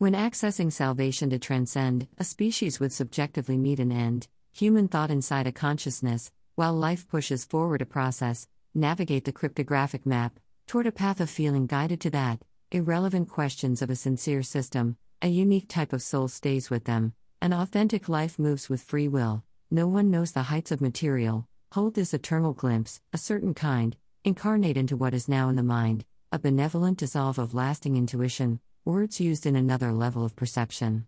When accessing salvation to transcend, a species would subjectively meet an end, human thought inside a consciousness, while life pushes forward a process, navigate the cryptographic map, toward a path of feeling guided to that, irrelevant questions of a sincere system, a unique type of soul stays with them, an authentic life moves with free will, no one knows the heights of material, hold this eternal glimpse, a certain kind, incarnate into what is now in the mind, a benevolent dissolve of lasting intuition, words used in another level of perception.